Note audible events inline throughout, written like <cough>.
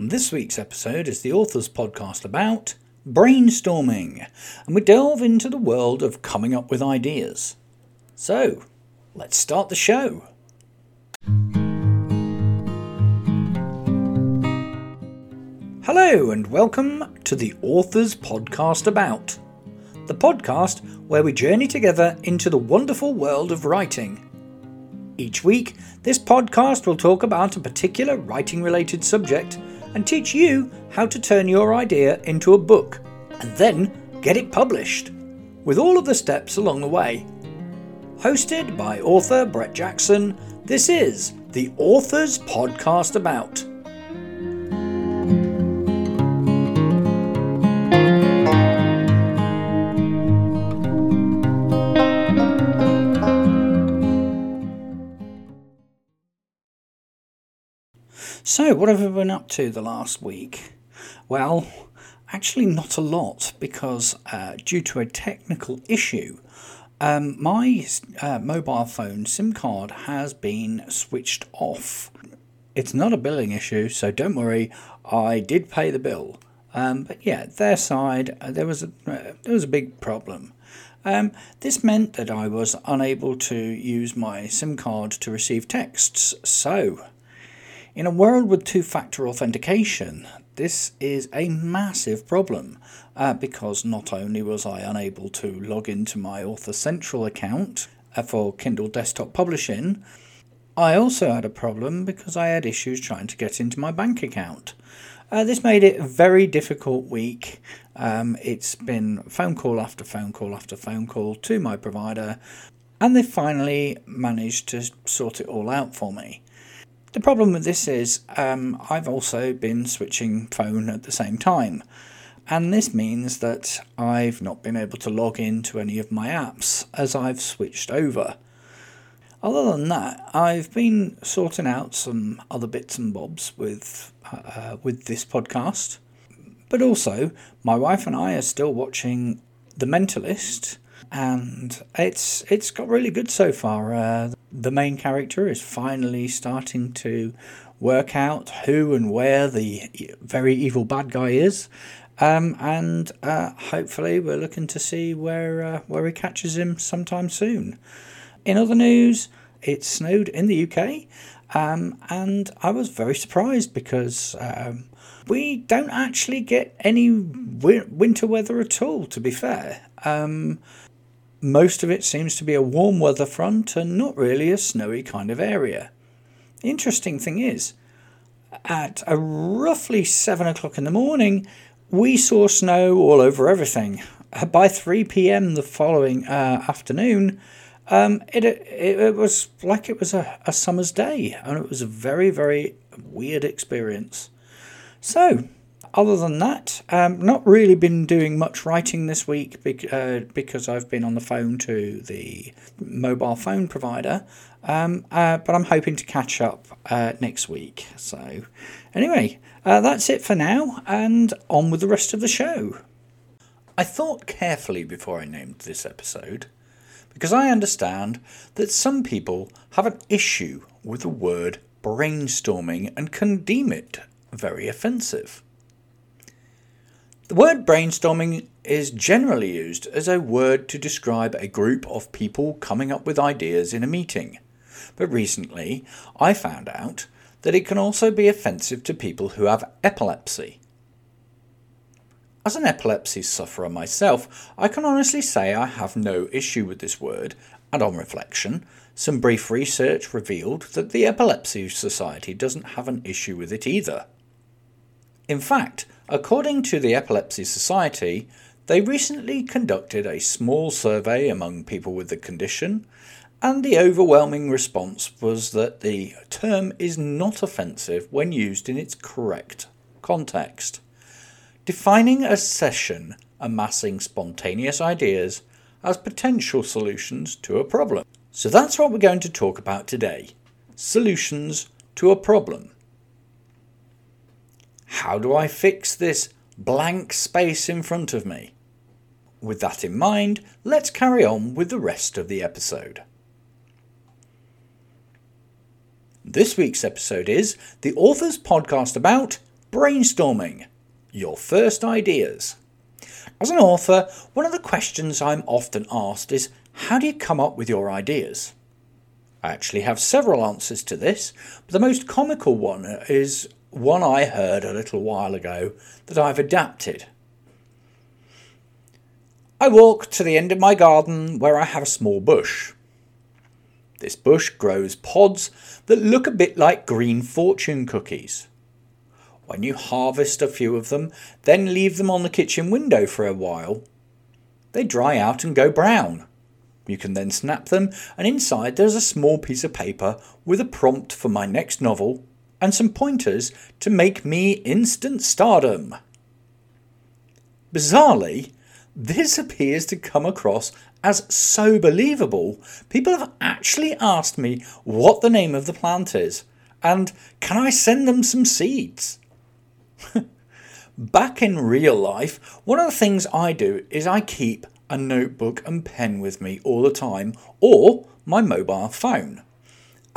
This week's episode is the author's podcast about brainstorming, and we delve into the world of coming up with ideas. So, let's start the show. Hello, and welcome to the author's podcast about the podcast where we journey together into the wonderful world of writing. Each week, this podcast will talk about a particular writing related subject and teach you how to turn your idea into a book and then get it published, with all of the steps along the way. Hosted by author Brett Jackson, this is the Author's Podcast About. So, what have I been up to the last week? Well, actually, not a lot because uh, due to a technical issue, um, my uh, mobile phone SIM card has been switched off. It's not a billing issue, so don't worry. I did pay the bill, um, but yeah, their side uh, there was a uh, there was a big problem. Um, this meant that I was unable to use my SIM card to receive texts. So in a world with two factor authentication, this is a massive problem uh, because not only was I unable to log into my Author Central account uh, for Kindle Desktop Publishing, I also had a problem because I had issues trying to get into my bank account. Uh, this made it a very difficult week. Um, it's been phone call after phone call after phone call to my provider, and they finally managed to sort it all out for me. The problem with this is um, I've also been switching phone at the same time, and this means that I've not been able to log into any of my apps as I've switched over. Other than that, I've been sorting out some other bits and bobs with uh, with this podcast, but also my wife and I are still watching The Mentalist, and it's it's got really good so far. Uh, the main character is finally starting to work out who and where the very evil bad guy is. Um, and uh, hopefully, we're looking to see where uh, where he catches him sometime soon. In other news, it snowed in the UK, um, and I was very surprised because um, we don't actually get any winter weather at all. To be fair, um, most of it seems to be a warm weather front and not really a snowy kind of area. The interesting thing is, at roughly seven o'clock in the morning, we saw snow all over everything. <laughs> By 3 p.m. the following uh, afternoon, um, it, it, it was like it was a, a summer's day, and it was a very, very weird experience. So, other than that, um, not really been doing much writing this week bec- uh, because I've been on the phone to the mobile phone provider. Um, uh, but I'm hoping to catch up uh, next week. So, anyway, uh, that's it for now, and on with the rest of the show. I thought carefully before I named this episode because I understand that some people have an issue with the word brainstorming and can deem it very offensive. The word brainstorming is generally used as a word to describe a group of people coming up with ideas in a meeting. But recently, I found out that it can also be offensive to people who have epilepsy. As an epilepsy sufferer myself, I can honestly say I have no issue with this word, and on reflection, some brief research revealed that the Epilepsy Society doesn't have an issue with it either. In fact, According to the Epilepsy Society, they recently conducted a small survey among people with the condition, and the overwhelming response was that the term is not offensive when used in its correct context. Defining a session amassing spontaneous ideas as potential solutions to a problem. So that's what we're going to talk about today solutions to a problem. How do I fix this blank space in front of me? With that in mind, let's carry on with the rest of the episode. This week's episode is the author's podcast about brainstorming, your first ideas. As an author, one of the questions I'm often asked is how do you come up with your ideas? I actually have several answers to this, but the most comical one is one I heard a little while ago that I've adapted. I walk to the end of my garden where I have a small bush. This bush grows pods that look a bit like green fortune cookies. When you harvest a few of them, then leave them on the kitchen window for a while, they dry out and go brown. You can then snap them, and inside there's a small piece of paper with a prompt for my next novel and some pointers to make me instant stardom. Bizarrely, this appears to come across as so believable. People have actually asked me what the name of the plant is and can I send them some seeds? <laughs> Back in real life, one of the things I do is I keep a notebook and pen with me all the time, or my mobile phone.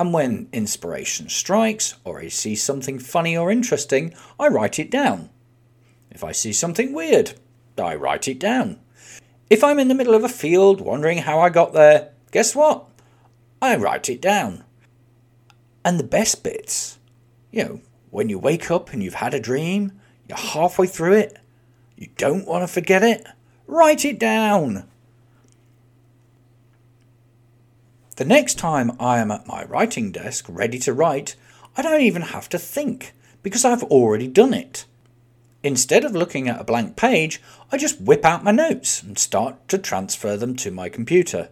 And when inspiration strikes, or I see something funny or interesting, I write it down. If I see something weird, I write it down. If I'm in the middle of a field wondering how I got there, guess what? I write it down. And the best bits, you know, when you wake up and you've had a dream, you're halfway through it, you don't want to forget it, write it down. The next time I am at my writing desk ready to write, I don't even have to think because I've already done it. Instead of looking at a blank page, I just whip out my notes and start to transfer them to my computer.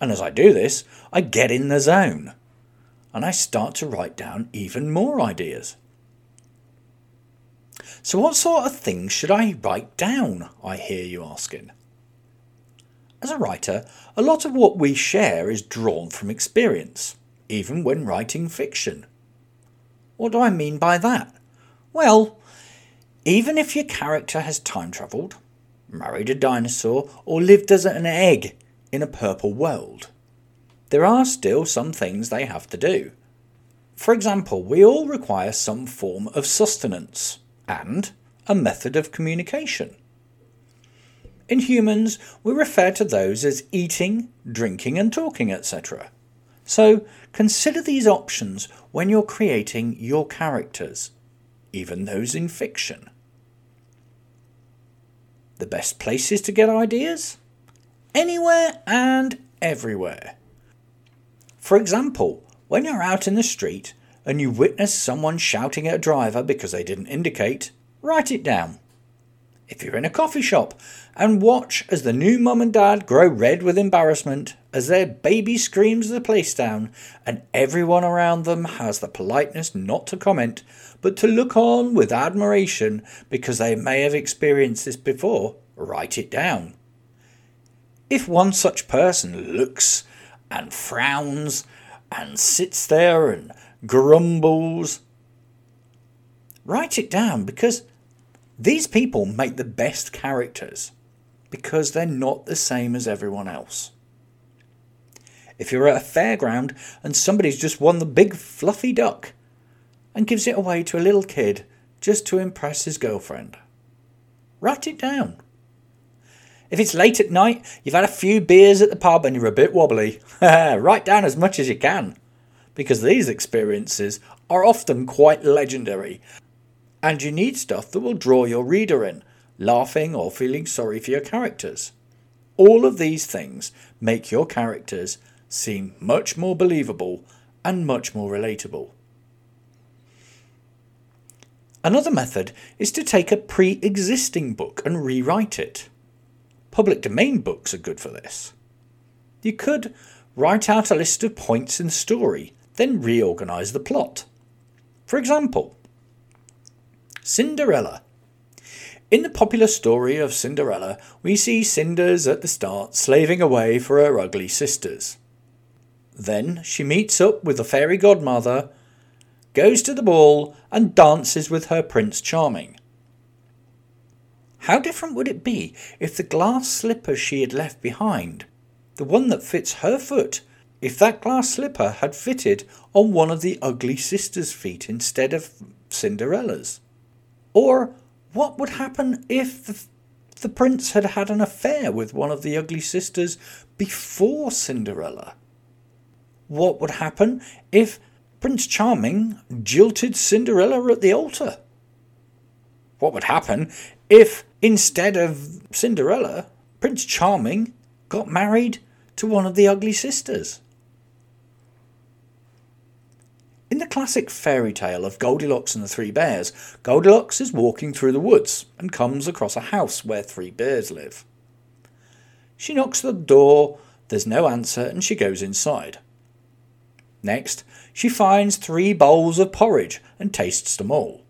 And as I do this, I get in the zone and I start to write down even more ideas. So, what sort of things should I write down? I hear you asking. As a writer, a lot of what we share is drawn from experience, even when writing fiction. What do I mean by that? Well, even if your character has time travelled, married a dinosaur, or lived as an egg in a purple world, there are still some things they have to do. For example, we all require some form of sustenance and a method of communication. In humans, we refer to those as eating, drinking, and talking, etc. So consider these options when you're creating your characters, even those in fiction. The best places to get ideas? Anywhere and everywhere. For example, when you're out in the street and you witness someone shouting at a driver because they didn't indicate, write it down. If you're in a coffee shop and watch as the new mum and dad grow red with embarrassment as their baby screams the place down and everyone around them has the politeness not to comment but to look on with admiration because they may have experienced this before, write it down. If one such person looks and frowns and sits there and grumbles. Write it down because these people make the best characters because they're not the same as everyone else. If you're at a fairground and somebody's just won the big fluffy duck and gives it away to a little kid just to impress his girlfriend, write it down. If it's late at night, you've had a few beers at the pub and you're a bit wobbly, <laughs> write down as much as you can, because these experiences are often quite legendary. And you need stuff that will draw your reader in, laughing or feeling sorry for your characters. All of these things make your characters seem much more believable and much more relatable. Another method is to take a pre existing book and rewrite it. Public domain books are good for this. You could write out a list of points in the story, then reorganise the plot. For example, Cinderella. In the popular story of Cinderella, we see Cinders at the start slaving away for her ugly sisters. Then she meets up with the fairy godmother, goes to the ball, and dances with her Prince Charming. How different would it be if the glass slipper she had left behind, the one that fits her foot, if that glass slipper had fitted on one of the ugly sister's feet instead of Cinderella's? Or what would happen if the, the prince had had an affair with one of the ugly sisters before Cinderella? What would happen if Prince Charming jilted Cinderella at the altar? What would happen if, instead of Cinderella, Prince Charming got married to one of the ugly sisters? In the classic fairy tale of Goldilocks and the Three Bears, Goldilocks is walking through the woods and comes across a house where three bears live. She knocks at the door, there's no answer, and she goes inside. Next, she finds three bowls of porridge and tastes them all.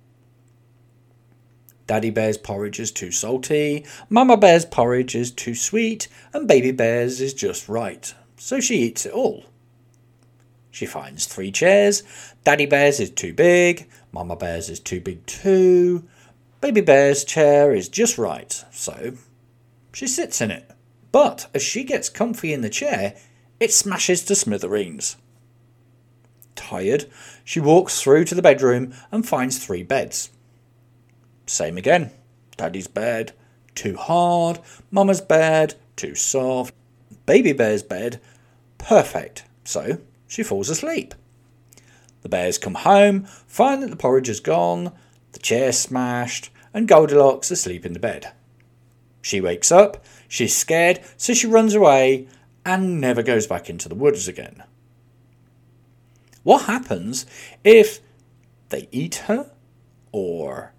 Daddy Bear's porridge is too salty, Mama Bear's porridge is too sweet, and Baby Bear's is just right, so she eats it all. She finds three chairs. Daddy Bear's is too big, Mama Bear's is too big too, Baby Bear's chair is just right, so she sits in it. But as she gets comfy in the chair, it smashes to smithereens. Tired, she walks through to the bedroom and finds three beds. Same again. Daddy's bed, too hard. Mama's bed, too soft. Baby Bear's bed, perfect. So she falls asleep. The bears come home, find that the porridge is gone, the chair smashed, and Goldilocks asleep in the bed. She wakes up, she's scared, so she runs away and never goes back into the woods again. What happens if they eat her or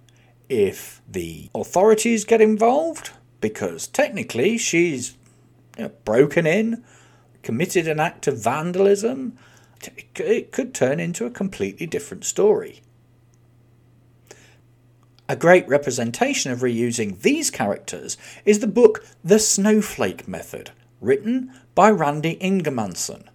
if the authorities get involved, because technically she's you know, broken in, committed an act of vandalism, it could turn into a completely different story. A great representation of reusing these characters is the book The Snowflake Method, written by Randy Ingermanson,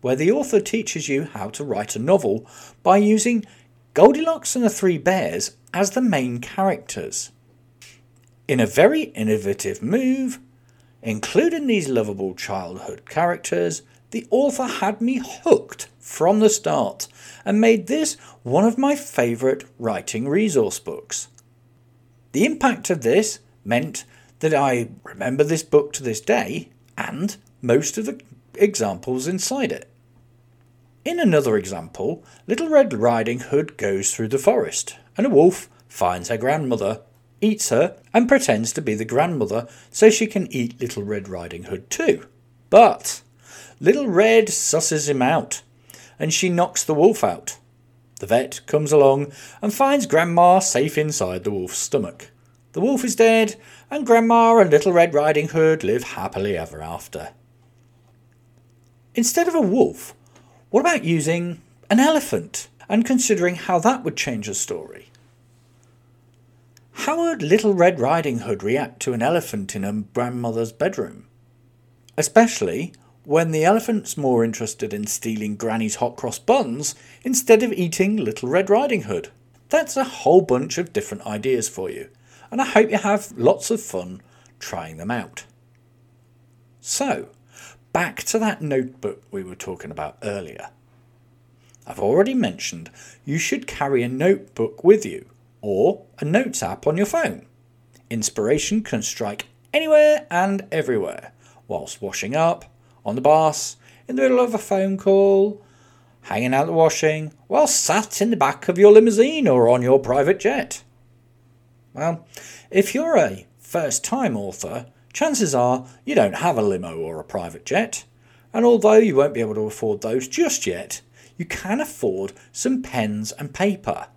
where the author teaches you how to write a novel by using Goldilocks and the Three Bears as the main characters. In a very innovative move, including these lovable childhood characters, the author had me hooked from the start and made this one of my favourite writing resource books. The impact of this meant that I remember this book to this day and most of the examples inside it. In another example, Little Red Riding Hood goes through the forest, and a wolf finds her grandmother, eats her, and pretends to be the grandmother so she can eat Little Red Riding Hood too. But Little Red susses him out, and she knocks the wolf out. The vet comes along and finds Grandma safe inside the wolf's stomach. The wolf is dead, and Grandma and Little Red Riding Hood live happily ever after. Instead of a wolf, what about using an elephant and considering how that would change a story? How would Little Red Riding Hood react to an elephant in her grandmother's bedroom? Especially when the elephant's more interested in stealing Granny's hot cross buns instead of eating Little Red Riding Hood. That's a whole bunch of different ideas for you, and I hope you have lots of fun trying them out. So, back to that notebook we were talking about earlier. I've already mentioned you should carry a notebook with you or a notes app on your phone. Inspiration can strike anywhere and everywhere whilst washing up, on the bus, in the middle of a phone call, hanging out the washing, while sat in the back of your limousine or on your private jet. Well, if you're a first time author, chances are you don't have a limo or a private jet. And although you won't be able to afford those just yet, you can afford some pens and paper.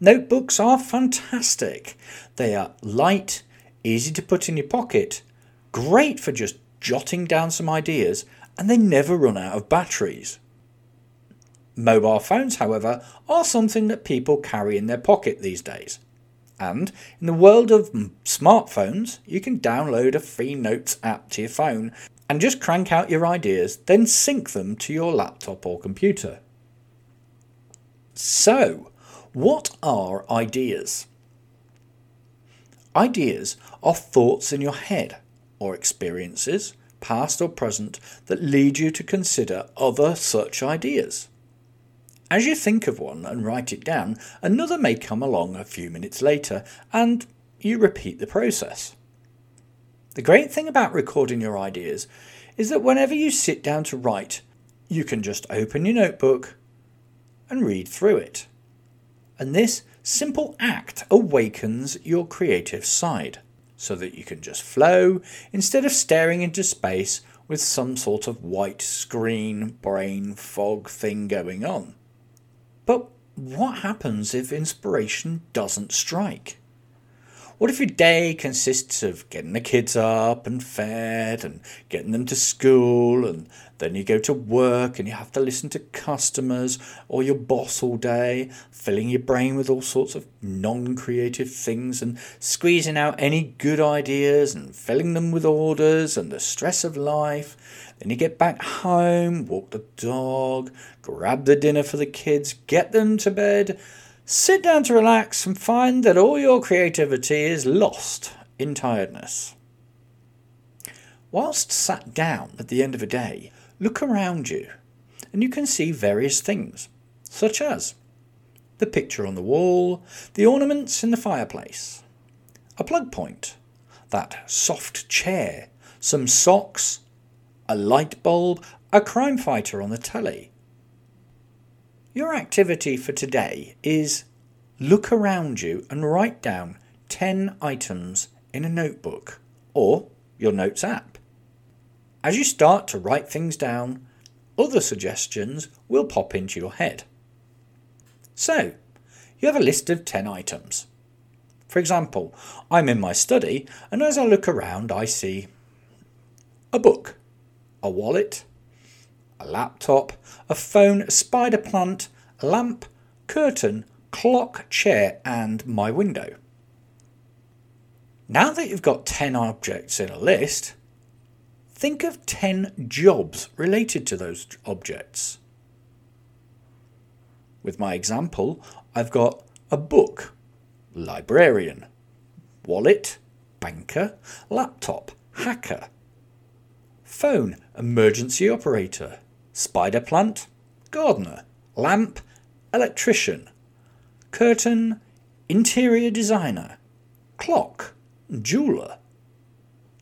Notebooks are fantastic. They are light, easy to put in your pocket, great for just jotting down some ideas, and they never run out of batteries. Mobile phones, however, are something that people carry in their pocket these days. And in the world of smartphones, you can download a free notes app to your phone and just crank out your ideas, then sync them to your laptop or computer. So, what are ideas? Ideas are thoughts in your head or experiences, past or present, that lead you to consider other such ideas. As you think of one and write it down, another may come along a few minutes later, and you repeat the process. The great thing about recording your ideas is that whenever you sit down to write, you can just open your notebook and read through it. And this simple act awakens your creative side so that you can just flow instead of staring into space with some sort of white screen brain fog thing going on. But what happens if inspiration doesn't strike? What if your day consists of getting the kids up and fed and getting them to school and then you go to work and you have to listen to customers or your boss all day, filling your brain with all sorts of non creative things and squeezing out any good ideas and filling them with orders and the stress of life. Then you get back home, walk the dog, grab the dinner for the kids, get them to bed Sit down to relax and find that all your creativity is lost in tiredness. Whilst sat down at the end of a day, look around you and you can see various things, such as the picture on the wall, the ornaments in the fireplace, a plug point, that soft chair, some socks, a light bulb, a crime fighter on the telly, your activity for today is look around you and write down 10 items in a notebook or your notes app. As you start to write things down, other suggestions will pop into your head. So, you have a list of 10 items. For example, I'm in my study, and as I look around, I see a book, a wallet, a laptop, a phone, a spider plant, lamp, curtain, clock, chair, and my window. Now that you've got 10 objects in a list, think of 10 jobs related to those objects. With my example, I've got a book, librarian, wallet, banker, laptop, hacker, phone, emergency operator, spider plant, gardener, lamp, electrician, curtain, interior designer, clock, jeweler,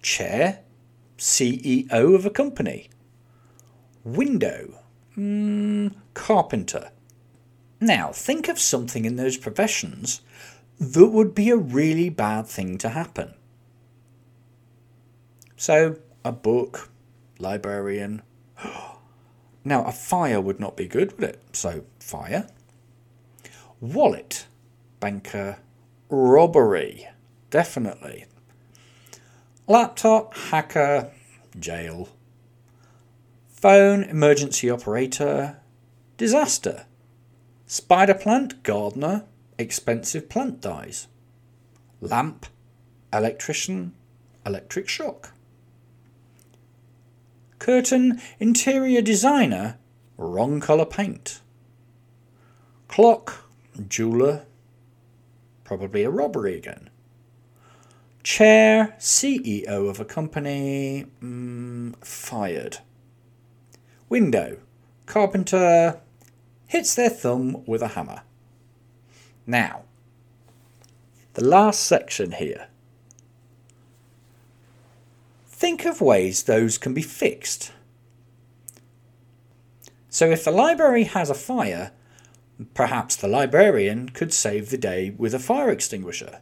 chair, CEO of a company, window, mm, carpenter. Now, think of something in those professions that would be a really bad thing to happen. So, a book, librarian. Now, a fire would not be good, would it? So, fire. Wallet, banker, robbery, definitely. Laptop, hacker, jail. Phone, emergency operator, disaster. Spider plant, gardener, expensive plant dies. Lamp, electrician, electric shock. Curtain interior designer, wrong colour paint. Clock, jeweller, probably a robbery again. Chair, CEO of a company, mm, fired. Window, carpenter, hits their thumb with a hammer. Now, the last section here Think of ways those can be fixed. So, if the library has a fire, perhaps the librarian could save the day with a fire extinguisher.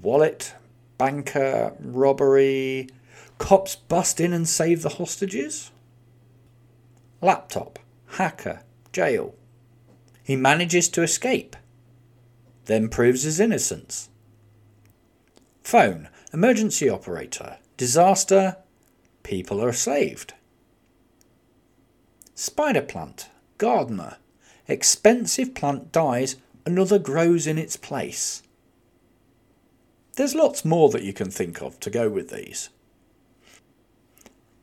Wallet, banker, robbery, cops bust in and save the hostages. Laptop, hacker, jail. He manages to escape, then proves his innocence. Phone, emergency operator, disaster, people are saved. Spider plant, gardener, expensive plant dies, another grows in its place. There's lots more that you can think of to go with these.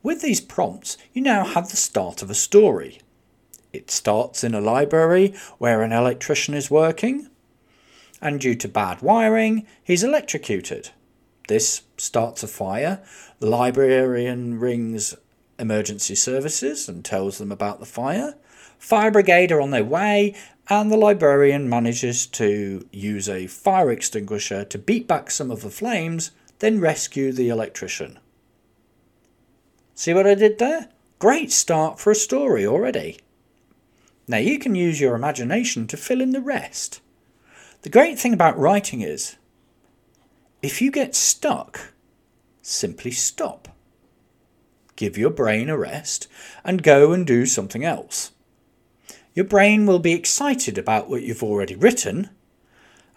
With these prompts, you now have the start of a story. It starts in a library where an electrician is working, and due to bad wiring, he's electrocuted. This starts a fire. The librarian rings emergency services and tells them about the fire. Fire brigade are on their way, and the librarian manages to use a fire extinguisher to beat back some of the flames, then rescue the electrician. See what I did there? Great start for a story already. Now you can use your imagination to fill in the rest. The great thing about writing is if you get stuck, simply stop. Give your brain a rest and go and do something else. Your brain will be excited about what you've already written,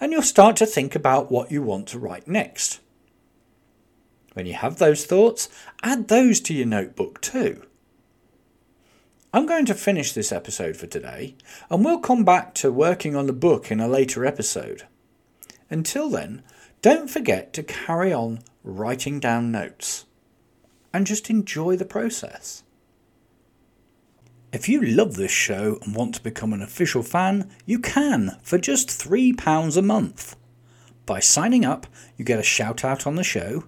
and you'll start to think about what you want to write next. When you have those thoughts, add those to your notebook too. I'm going to finish this episode for today, and we'll come back to working on the book in a later episode. Until then, don't forget to carry on writing down notes and just enjoy the process. If you love this show and want to become an official fan, you can for just £3 a month. By signing up, you get a shout out on the show,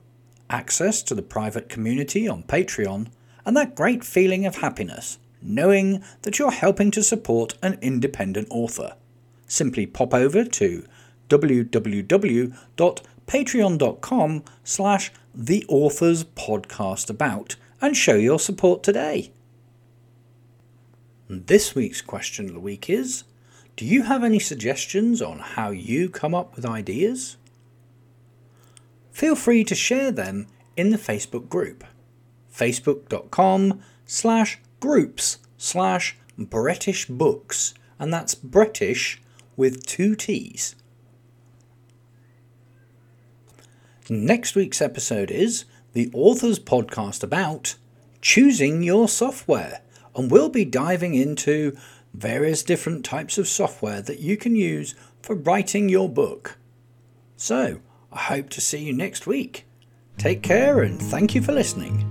access to the private community on Patreon, and that great feeling of happiness knowing that you're helping to support an independent author. Simply pop over to www.patreon.com slash the author's podcast about and show your support today. This week's question of the week is Do you have any suggestions on how you come up with ideas? Feel free to share them in the Facebook group facebook.com slash groups slash Brettish books, and that's Brettish with two T's. Next week's episode is the author's podcast about choosing your software, and we'll be diving into various different types of software that you can use for writing your book. So, I hope to see you next week. Take care and thank you for listening.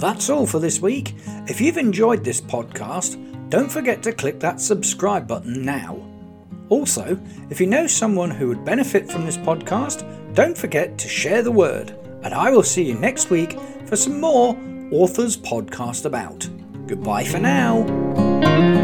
That's all for this week. If you've enjoyed this podcast, don't forget to click that subscribe button now. Also, if you know someone who would benefit from this podcast, don't forget to share the word. And I will see you next week for some more Authors Podcast About. Goodbye for now.